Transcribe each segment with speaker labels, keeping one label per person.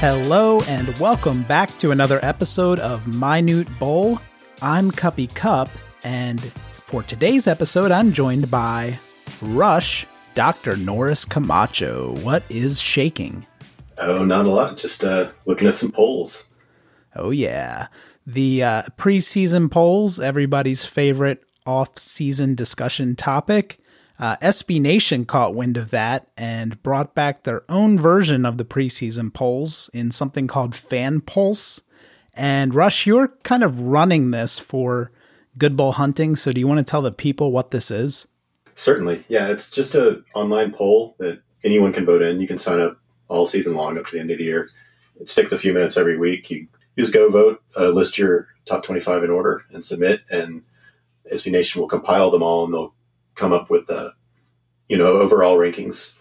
Speaker 1: Hello and welcome back to another episode of Minute Bowl. I'm Cuppy Cup, and for today's episode, I'm joined by Rush, Dr. Norris Camacho. What is shaking?
Speaker 2: Oh, not a lot. Just uh, looking at some polls.
Speaker 1: Oh, yeah. The uh, preseason polls, everybody's favorite off season discussion topic. Uh, SB Nation caught wind of that and brought back their own version of the preseason polls in something called Fan Pulse. And Rush, you're kind of running this for Good Bull Hunting. So do you want to tell the people what this is?
Speaker 2: Certainly. Yeah, it's just an online poll that anyone can vote in. You can sign up all season long up to the end of the year. It takes a few minutes every week. You just go vote, uh, list your top 25 in order, and submit. And SB Nation will compile them all and they'll come up with the you know overall rankings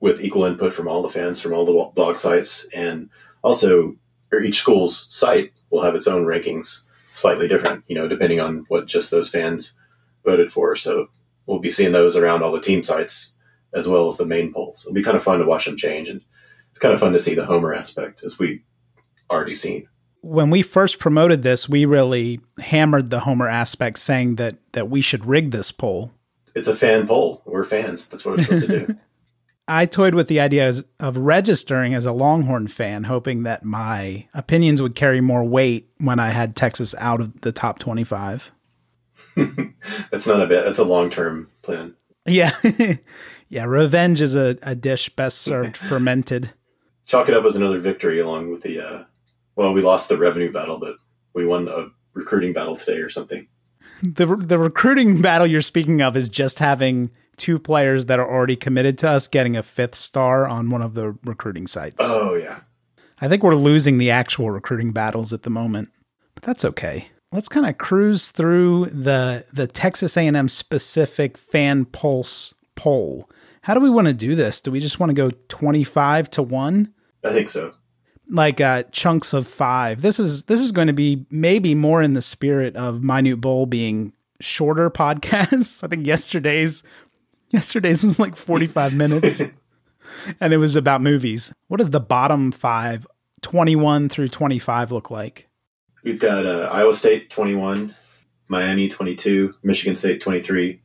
Speaker 2: with equal input from all the fans from all the blog sites. And also each school's site will have its own rankings slightly different you know depending on what just those fans voted for. So we'll be seeing those around all the team sites as well as the main polls. It'll be kind of fun to watch them change and it's kind of fun to see the homer aspect as we already seen
Speaker 1: when we first promoted this, we really hammered the Homer aspect, saying that that we should rig this poll.
Speaker 2: It's a fan poll. We're fans. That's what we're supposed to do.
Speaker 1: I toyed with the idea of registering as a Longhorn fan, hoping that my opinions would carry more weight when I had Texas out of the top twenty-five.
Speaker 2: that's not a bit. That's a long-term plan.
Speaker 1: Yeah, yeah. Revenge is a, a dish best served fermented.
Speaker 2: Chalk it up as another victory, along with the uh, well, we lost the revenue battle, but we won a recruiting battle today or something.
Speaker 1: The the recruiting battle you're speaking of is just having two players that are already committed to us getting a fifth star on one of the recruiting sites.
Speaker 2: Oh yeah.
Speaker 1: I think we're losing the actual recruiting battles at the moment, but that's okay. Let's kind of cruise through the the Texas A&M specific fan pulse poll. How do we want to do this? Do we just want to go 25 to 1?
Speaker 2: I think so
Speaker 1: like uh, chunks of five. This is this is going to be maybe more in the spirit of Minute Bowl being shorter podcasts. I think yesterday's yesterday's was like 45 minutes and it was about movies. What does the bottom five, 21 through 25 look like?
Speaker 2: We've got uh, Iowa State 21, Miami 22, Michigan State 23,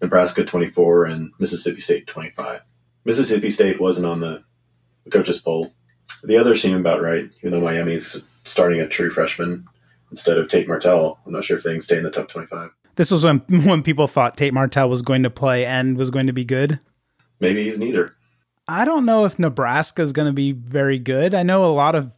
Speaker 2: Nebraska 24, and Mississippi State 25. Mississippi State wasn't on the coaches poll the others seem about right, even though Miami's starting a true freshman instead of Tate Martell. I'm not sure if they can stay in the top 25.
Speaker 1: This was when when people thought Tate Martell was going to play and was going to be good.
Speaker 2: Maybe he's neither.
Speaker 1: I don't know if Nebraska is going to be very good. I know a lot of,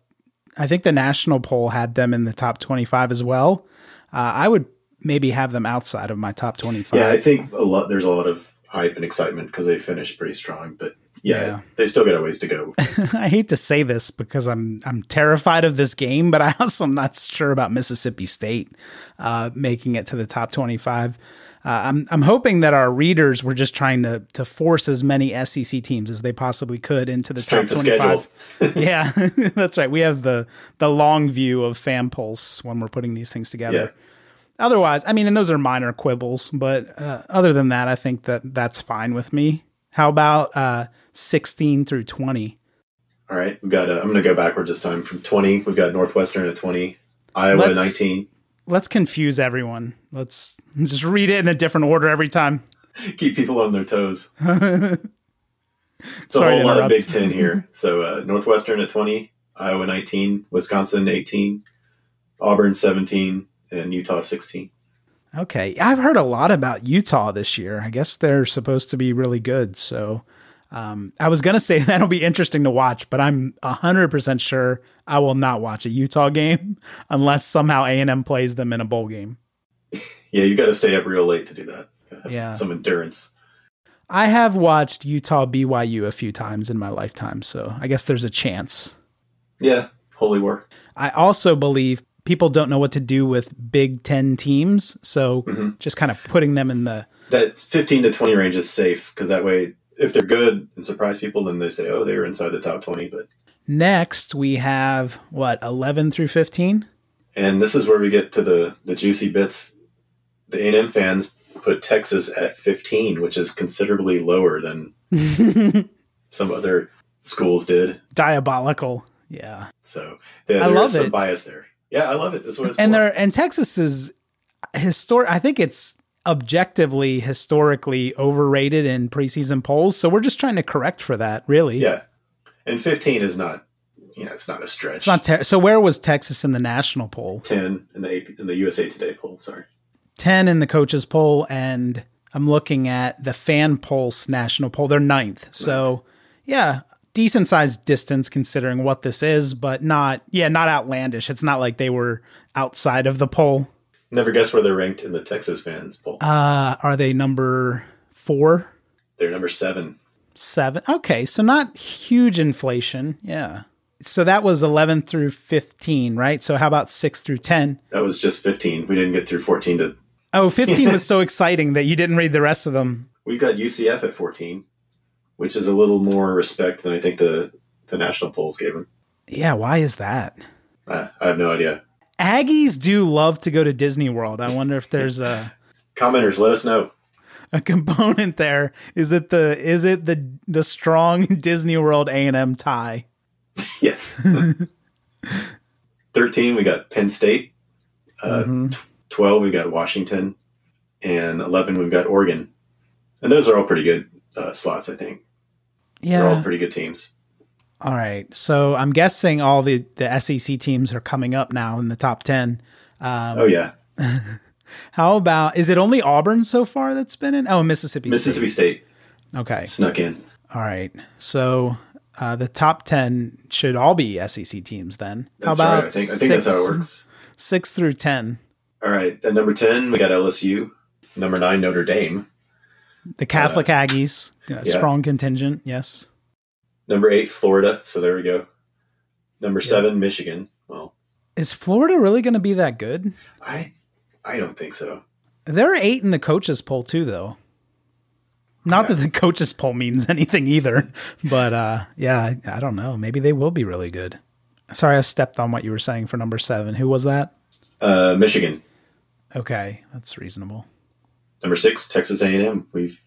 Speaker 1: I think the national poll had them in the top 25 as well. Uh, I would maybe have them outside of my top 25.
Speaker 2: Yeah, I think a lot. There's a lot of hype and excitement because they finished pretty strong, but yeah, yeah, they still got a ways to go.
Speaker 1: I hate to say this because I'm I'm terrified of this game, but I also am not sure about Mississippi State uh, making it to the top 25. Uh, I'm I'm hoping that our readers were just trying to to force as many SEC teams as they possibly could into the Strength top 25. yeah, that's right. We have the the long view of fan pulse when we're putting these things together. Yeah. Otherwise, I mean, and those are minor quibbles, but uh, other than that, I think that that's fine with me. How about uh, 16 through 20?
Speaker 2: All right, we've got. I'm going to go backwards this time. From 20, we've got Northwestern at 20, Iowa let's, 19.
Speaker 1: Let's confuse everyone. Let's just read it in a different order every time.
Speaker 2: Keep people on their toes. it's Sorry a whole lot of Big Ten here. So uh, Northwestern at 20, Iowa 19, Wisconsin 18, Auburn 17, and Utah 16.
Speaker 1: Okay. I've heard a lot about Utah this year. I guess they're supposed to be really good. So um, I was going to say that'll be interesting to watch, but I'm 100% sure I will not watch a Utah game unless somehow A&M plays them in a bowl game.
Speaker 2: Yeah, you got to stay up real late to do that. Yeah. Some endurance.
Speaker 1: I have watched Utah BYU a few times in my lifetime, so I guess there's a chance.
Speaker 2: Yeah, holy war.
Speaker 1: I also believe people don't know what to do with Big Ten teams. So mm-hmm. just kind of putting them in the
Speaker 2: that 15 to 20 range is safe because that way, if they're good and surprise people, then they say, oh, they were inside the top 20. But
Speaker 1: next we have what 11 through 15,
Speaker 2: and this is where we get to the the juicy bits. The A&M fans put Texas at 15, which is considerably lower than some other schools did.
Speaker 1: Diabolical. Yeah.
Speaker 2: So there,
Speaker 1: I love
Speaker 2: some
Speaker 1: it.
Speaker 2: bias there. Yeah, I love it. That's what it's
Speaker 1: and
Speaker 2: for.
Speaker 1: there and Texas is historic. I think it's objectively historically overrated in preseason polls. So we're just trying to correct for that. Really,
Speaker 2: Yeah, and 15 is not, you know, it's not a stretch.
Speaker 1: It's not ter- so. Where was Texas in the national poll?
Speaker 2: 10 in the AP, in the USA Today poll. Sorry.
Speaker 1: Ten in the coaches poll, and I'm looking at the fan pulse national poll. They're ninth. So yeah, decent sized distance considering what this is, but not yeah, not outlandish. It's not like they were outside of the poll.
Speaker 2: Never guess where they're ranked in the Texas fans poll.
Speaker 1: Uh, are they number four?
Speaker 2: they're number seven.
Speaker 1: Seven. Okay, so not huge inflation. Yeah. So that was 11 through 15, right? So how about 6 through 10?
Speaker 2: That was just 15. We didn't get through 14 to.
Speaker 1: Oh, 15 was so exciting that you didn't read the rest of them.
Speaker 2: We've got UCF at 14, which is a little more respect than I think the the national polls gave him.
Speaker 1: Yeah, why is that?
Speaker 2: Uh, I have no idea.
Speaker 1: Aggies do love to go to Disney World. I wonder if there's a
Speaker 2: Commenters, let us know.
Speaker 1: a component there. Is it the is it the the strong Disney World A&M tie?
Speaker 2: Yes. 13, we got Penn State. Uh,
Speaker 1: Mhm.
Speaker 2: t- 12, we got Washington. And 11, we've got Oregon. And those are all pretty good uh, slots, I think. Yeah, they're all pretty good teams.
Speaker 1: All right. So I'm guessing all the the SEC teams are coming up now in the top 10. Um,
Speaker 2: Oh, yeah.
Speaker 1: How about is it only Auburn so far that's been in? Oh, Mississippi.
Speaker 2: Mississippi State
Speaker 1: State. Okay.
Speaker 2: snuck in.
Speaker 1: All right. So uh, the top ten should all be SEC teams then.
Speaker 2: That's
Speaker 1: how about
Speaker 2: right. I think, I think that's how it works.
Speaker 1: Six through ten.
Speaker 2: All right. At number 10, we got LSU. Number 9, Notre Dame.
Speaker 1: The Catholic Aggies,
Speaker 2: Uh, yeah.
Speaker 1: strong contingent. Yes.
Speaker 2: Number 8, Florida. So there we go. Number 7, Michigan. Well,
Speaker 1: Is Florida really going to be that good?
Speaker 2: I I don't think so.
Speaker 1: They're eight in the coaches poll too, though. Not that the coaches poll means anything either, but uh, yeah, I, I don't know. Maybe they will be really good. Sorry, I stepped on what you were saying for number seven. Who was that?
Speaker 2: Uh, Michigan.
Speaker 1: Okay, that's reasonable.
Speaker 2: Number 6, Texas A&M. We've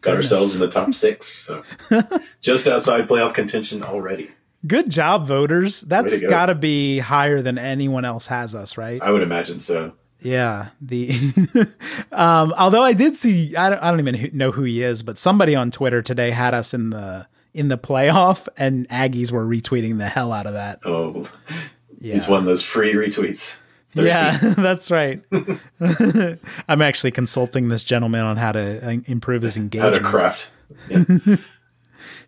Speaker 2: got
Speaker 1: Goodness.
Speaker 2: ourselves in the top 6. So just outside playoff contention already.
Speaker 1: Good job, voters. That's
Speaker 2: go.
Speaker 1: got to be higher than anyone else has us, right?
Speaker 2: I would imagine so.
Speaker 1: Yeah. The um, although I did see, I don't, I don't even know who he is, but somebody on Twitter today had us in the in the playoff, and Aggies were retweeting the hell out of that.
Speaker 2: Oh,
Speaker 1: Yeah.
Speaker 2: he's one of those free retweets. Thirsty.
Speaker 1: Yeah, that's right. I'm actually consulting this gentleman on how to uh, improve his engagement.
Speaker 2: How to craft. Yeah.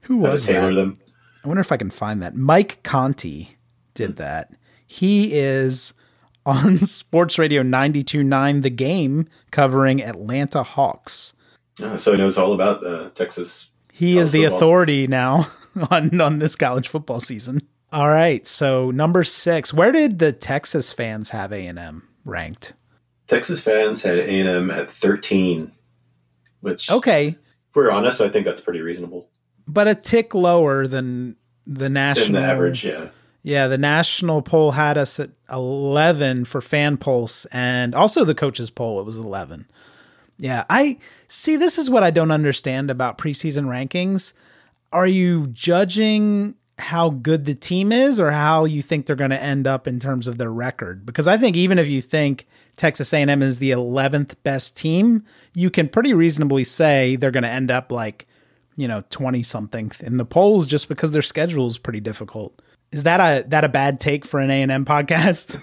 Speaker 1: Who
Speaker 2: How to
Speaker 1: was
Speaker 2: tailor
Speaker 1: that?
Speaker 2: them.
Speaker 1: I wonder if I can find that. Mike Conti did that. He is on Sports Radio 92.9 The Game covering Atlanta Hawks.
Speaker 2: Oh, so he knows all about uh, Texas.
Speaker 1: He is the
Speaker 2: football.
Speaker 1: authority now on, on this college football season. All right, so number six. Where did the Texas fans have A&M ranked?
Speaker 2: Texas fans had A&M at 13, which,
Speaker 1: Okay,
Speaker 2: if we're honest, I think that's pretty reasonable.
Speaker 1: but a tick lower than the national
Speaker 2: the average, yeah.
Speaker 1: Yeah, the national poll had us at 11 for fan pulse and also the coaches poll it was 11. Yeah, I see this is what I don't understand about preseason rankings. Are you judging how good the team is or how you think they're going to end up in terms of their record? Because I think even if you think Texas A&M is the 11th best team, you can pretty reasonably say they're going to end up like, you know, 20 something in the polls just because their schedule is pretty difficult. Is that a that a bad take for an A and M podcast?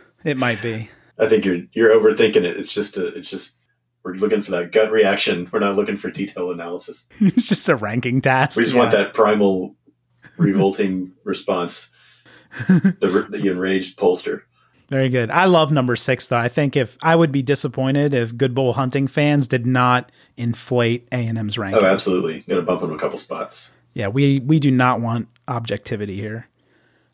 Speaker 1: it might be.
Speaker 2: I think you're you're overthinking it. It's just a, it's just we're looking for that gut reaction. We're not looking for detailed analysis.
Speaker 1: it's just a ranking task.
Speaker 2: We just want that primal, revolting response. The, the enraged pollster.
Speaker 1: Very good. I love number six though. I think if I would be disappointed if Good Bull Hunting fans did not inflate A and M's ranking.
Speaker 2: Oh, absolutely. Going to bump him a couple spots.
Speaker 1: Yeah, we we do not want objectivity here.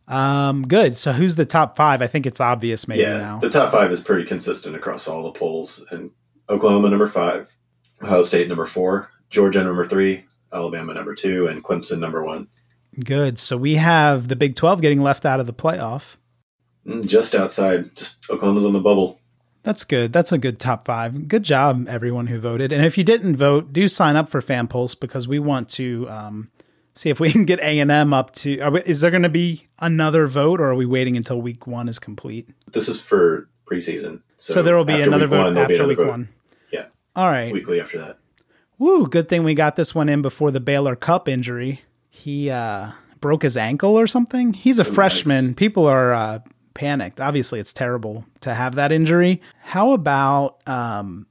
Speaker 1: Um, good. So who's the top five? I think it's obvious maybe
Speaker 2: yeah,
Speaker 1: now.
Speaker 2: the top five is pretty consistent across all the polls. And Oklahoma number five, Ohio State number four, Georgia number three, Alabama number two, and Clemson number one.
Speaker 1: Good. So we have the Big Twelve getting left out of the playoff.
Speaker 2: Mm, Just outside, just Oklahoma's on the bubble.
Speaker 1: That's good. That's a good top five. Good job, everyone who voted. And if you didn't vote, do sign up for Fan Pulse because we want to um, See if we can get A and M up to. We, is there going to be another vote, or are we waiting until week one is complete?
Speaker 2: This is for preseason,
Speaker 1: so, so there will be another vote one, after another week vote. one.
Speaker 2: Yeah.
Speaker 1: All right.
Speaker 2: Weekly after that.
Speaker 1: Woo! Good thing we got this one in before the Baylor Cupp injury. He uh, broke his ankle or something. He's a freshman. Nice. People are uh, panicked. Obviously, it's terrible to have that injury. How about um,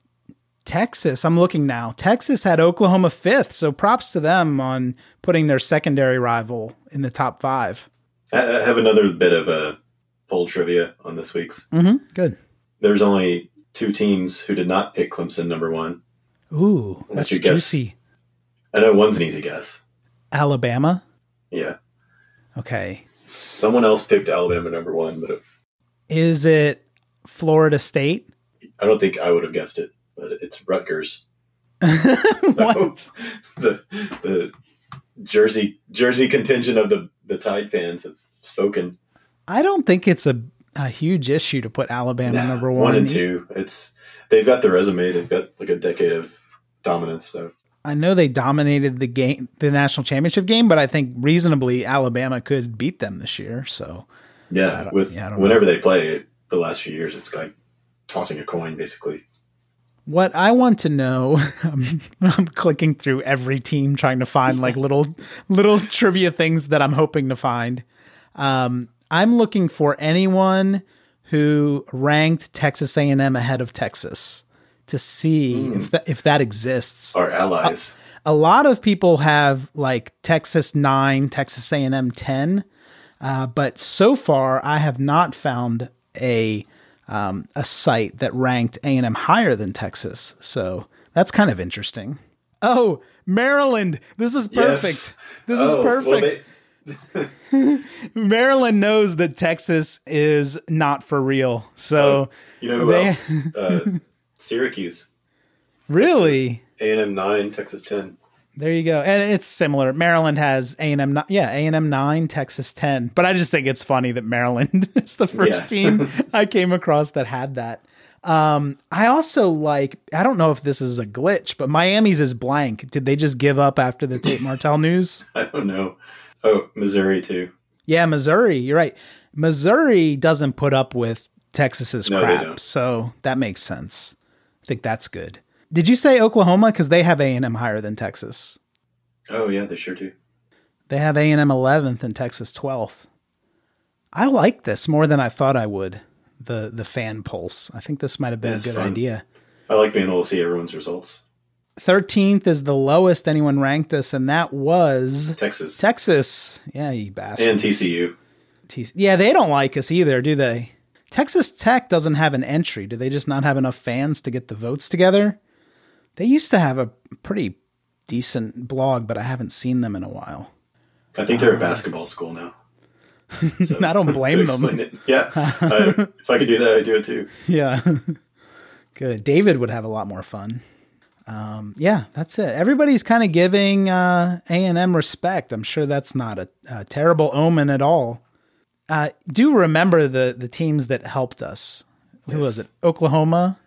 Speaker 1: Texas? I'm looking now. Texas had Oklahoma fifth, so props to them on putting their secondary rival in the top five.
Speaker 2: I have another bit of a poll trivia on this week's.
Speaker 1: Mm-hmm. Good.
Speaker 2: There's only two teams who did not pick Clemson number one.
Speaker 1: Ooh, that's juicy.
Speaker 2: Guess? I know one's an easy guess.
Speaker 1: Alabama.
Speaker 2: Yeah.
Speaker 1: Okay.
Speaker 2: Someone else picked Alabama number one, but it,
Speaker 1: is it Florida State?
Speaker 2: I don't think I would have guessed it, but it's Rutgers.
Speaker 1: what?
Speaker 2: the the Jersey Jersey contingent of the the Tide fans have spoken.
Speaker 1: I don't think it's a a huge issue to put Alabama nah, number one.
Speaker 2: One and two. It's they've got the resume. They've got like a decade of dominance. So
Speaker 1: I know they dominated the game, the national championship game, but I think reasonably Alabama could beat them this year. So
Speaker 2: yeah, with yeah, whenever know. they play it, the last few years, it's like tossing a coin basically.
Speaker 1: What I want to know, I'm, I'm, clicking through every team trying to find like little little trivia things that I'm hoping to find. Um, I'm looking for anyone who ranked Texas A&M ahead of Texas to see mm. if that if that exists.
Speaker 2: Our allies.
Speaker 1: A, a, lot of people have like Texas nine, Texas A and M ten, uh, but so far I have not found a um, a site that ranked A and M higher than Texas. So that's kind of interesting. Oh, Maryland! This is perfect. Yes. This oh, is perfect. Well, they- Maryland knows that Texas is not for real. So
Speaker 2: oh, you know who they, else? Uh, Syracuse.
Speaker 1: Really?
Speaker 2: A and M nine, Texas ten.
Speaker 1: There you go, and it's similar. Maryland has A and M, nine, yeah, A and M nine, Texas ten. But I just think it's funny that Maryland is the first yeah. team I came across that had that. Um, I also like. I don't know if this is a glitch, but Miami's is blank. Did they just give up after the Tate Martell news?
Speaker 2: I don't know. Oh, Missouri too.
Speaker 1: Yeah, Missouri. You're right. Missouri doesn't put up with Texas's no, crap, so that makes sense think that's good. Did you say Oklahoma? Because they have A and M higher than Texas.
Speaker 2: Oh yeah, they sure do.
Speaker 1: They have A and M eleventh and Texas twelfth. I like this more than I thought I would. The the fan pulse. I think this might have been That's a good fun. idea.
Speaker 2: I like being able to see everyone's results.
Speaker 1: Thirteenth is the lowest anyone ranked us, and that was
Speaker 2: Texas.
Speaker 1: Texas, yeah, you bastard.
Speaker 2: And TCU.
Speaker 1: TC- yeah, they don't like us either, do they? Texas Tech doesn't have an entry. Do they just not have enough fans to get the votes together? They used to have a pretty decent blog, but I haven't seen them in a while.
Speaker 2: I think they're uh, a basketball school now.
Speaker 1: So I don't blame them.
Speaker 2: It. Yeah, if I could do that, I'd do it too.
Speaker 1: Yeah, good. David would have a lot more fun. Um, yeah, that's it. Everybody's kind of giving uh, A and M respect. I'm sure that's not a, a terrible omen at all. Uh, do remember the the teams that helped us. Yes. Who was it? Oklahoma,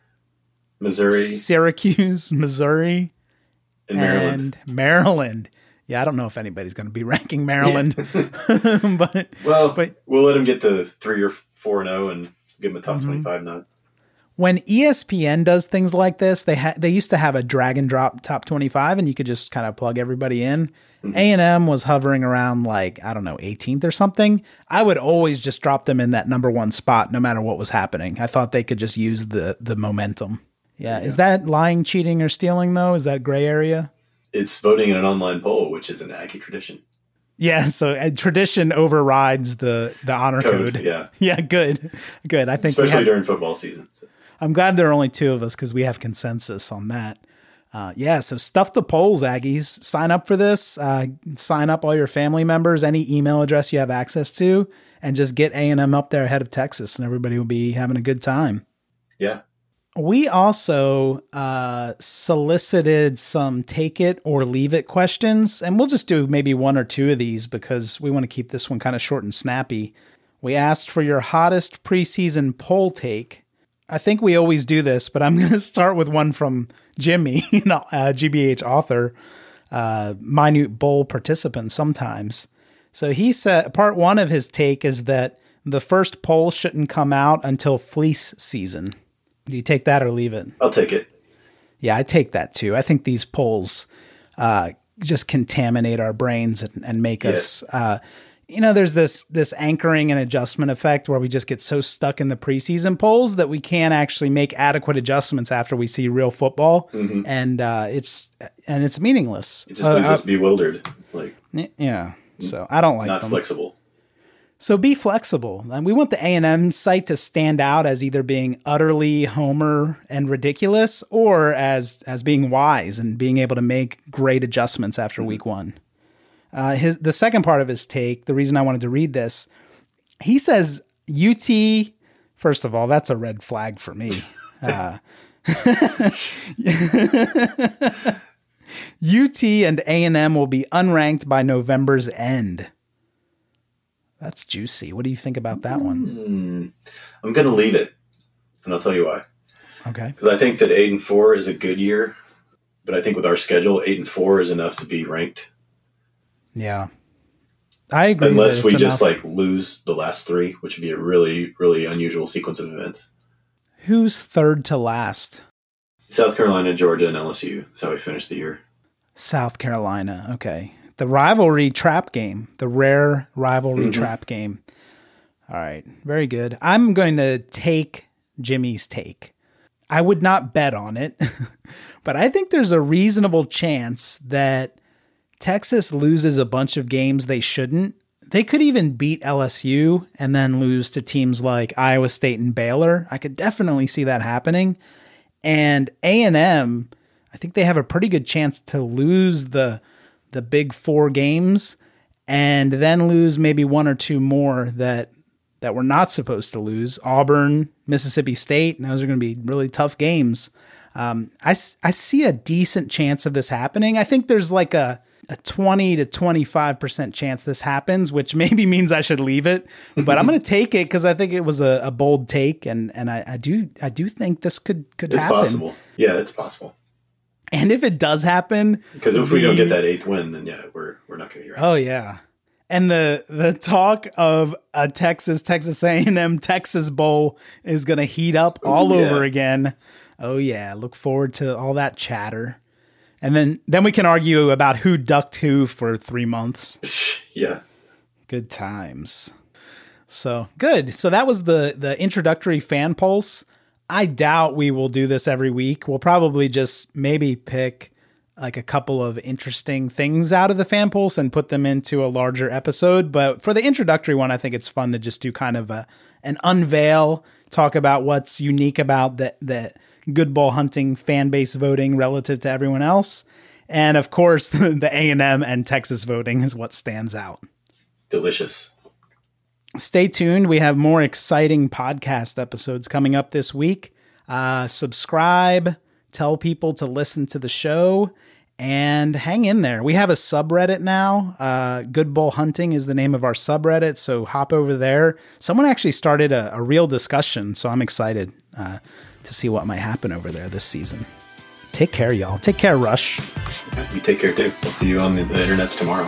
Speaker 2: Missouri,
Speaker 1: Syracuse, Missouri,
Speaker 2: and Maryland.
Speaker 1: And Maryland. Yeah, I don't know if anybody's going to be ranking Maryland, but
Speaker 2: well,
Speaker 1: but
Speaker 2: we'll let them get to three or four and zero oh and give them a top mm-hmm. twenty five nod.
Speaker 1: When ESPN does things like this, they ha- they used to have a drag and drop top twenty five, and you could just kind of plug everybody in. Mm-hmm. A&M was hovering around like, I don't know, 18th or something. I would always just drop them in that number 1 spot no matter what was happening. I thought they could just use the the momentum. Yeah, yeah. is that lying, cheating or stealing though? Is that gray area?
Speaker 2: It's voting in an online poll, which is an Aggie tradition.
Speaker 1: Yeah, so uh, tradition overrides the the honor code. code.
Speaker 2: Yeah,
Speaker 1: yeah, good, good. I think
Speaker 2: especially have, during football season. So.
Speaker 1: I'm glad there are only two of us because we have consensus on that. Uh, yeah, so stuff the polls, Aggies. Sign up for this. Uh, sign up all your family members, any email address you have access to, and just get A and M up there ahead of Texas, and everybody will be having a good time.
Speaker 2: Yeah.
Speaker 1: We also uh, solicited some take it or leave it questions, and we'll just do maybe one or two of these because we want to keep this one kind of short and snappy. We asked for your hottest preseason poll take. I think we always do this, but I'm going to start with one from Jimmy, you know, uh, GBH author. uh, minute bowl participant sometimes. So he said part one of his take is that the first poll shouldn't come out until fleece season. Do you take that or leave it?
Speaker 2: I'll take it.
Speaker 1: Yeah, I take that too. I think these polls uh, just contaminate our brains and, and make yeah. us. Uh, you know, there's this this anchoring and adjustment effect where we just get so stuck in the preseason polls that we can't actually make adequate adjustments after we see real football, mm-hmm. and uh, it's and it's meaningless.
Speaker 2: It just leaves uh, us bewildered. Like
Speaker 1: yeah, so I don't like
Speaker 2: not
Speaker 1: them.
Speaker 2: flexible.
Speaker 1: So be flexible. And we want the A&M site to stand out as either being utterly homer and ridiculous or as as being wise and being able to make great adjustments after week 1. Uh, his the second part of his take, the reason I wanted to read this, he says UT first of all, that's a red flag for me. Uh, UT and A&M will be unranked by November's end. That's juicy. What do you think about that one?
Speaker 2: Mm, I'm going to leave it, and I'll tell you why.
Speaker 1: Okay.
Speaker 2: Because I think that eight and four is a good year, but I think with our schedule, eight and four is enough to be ranked.
Speaker 1: Yeah, I agree.
Speaker 2: Unless we just like lose the last three, which would be a really, really unusual sequence of events.
Speaker 1: Who's third to last?
Speaker 2: South Carolina, Georgia, and LSU. That's how we finished the year.
Speaker 1: South Carolina. Okay the rivalry trap game, the rare rivalry mm-hmm. trap game. All right, very good. I'm going to take Jimmy's take. I would not bet on it, but I think there's a reasonable chance that Texas loses a bunch of games they shouldn't. They could even beat LSU and then lose to teams like Iowa State and Baylor. I could definitely see that happening. And A&M, I think they have a pretty good chance to lose the the big four games and then lose maybe one or two more that that we're not supposed to lose. Auburn, Mississippi State, those are going to be really tough games. Um, I, I see a decent chance of this happening. I think there's like a, a 20 to 25% chance this happens, which maybe means I should leave it, but I'm going to take it because I think it was a, a, bold take. And, and I, I do, I do think this could, could
Speaker 2: it's
Speaker 1: happen.
Speaker 2: possible. Yeah, it's possible.
Speaker 1: And if it does happen,
Speaker 2: because if we, we don't get that eighth win, then yeah, we're we're not going to be right.
Speaker 1: Oh yeah, and the the talk of a Texas Texas A&M Texas Bowl is going to heat up all Ooh, over again. Oh yeah, look forward to all that chatter. And then then we can argue about who ducked who for 3 months.
Speaker 2: yeah.
Speaker 1: Good times. So, good. So that was the the introductory fan pulse. I doubt we will do this every week. We'll probably just maybe pick like a couple of interesting things out of the fan pulse and put them into a larger episode. But for the introductory one, I think it's fun to just do kind of a an unveil, talk about what's unique about the the Good Bull Hunting fan base voting relative to everyone else. And of course, the A and M and Texas voting is what stands out.
Speaker 2: Delicious
Speaker 1: stay tuned. We have more exciting podcast episodes coming up this week. Uh, subscribe, tell people to listen to the show, and hang in there. We have a subreddit now. Uh, Good Bull Hunting is the name of our subreddit, so hop over there. Someone actually started a, a real discussion, so I'm excited uh, to see what might happen over there this season. Take care, y'all. Take care, Rush.
Speaker 2: You take care too. We'll see you on the, the internets tomorrow.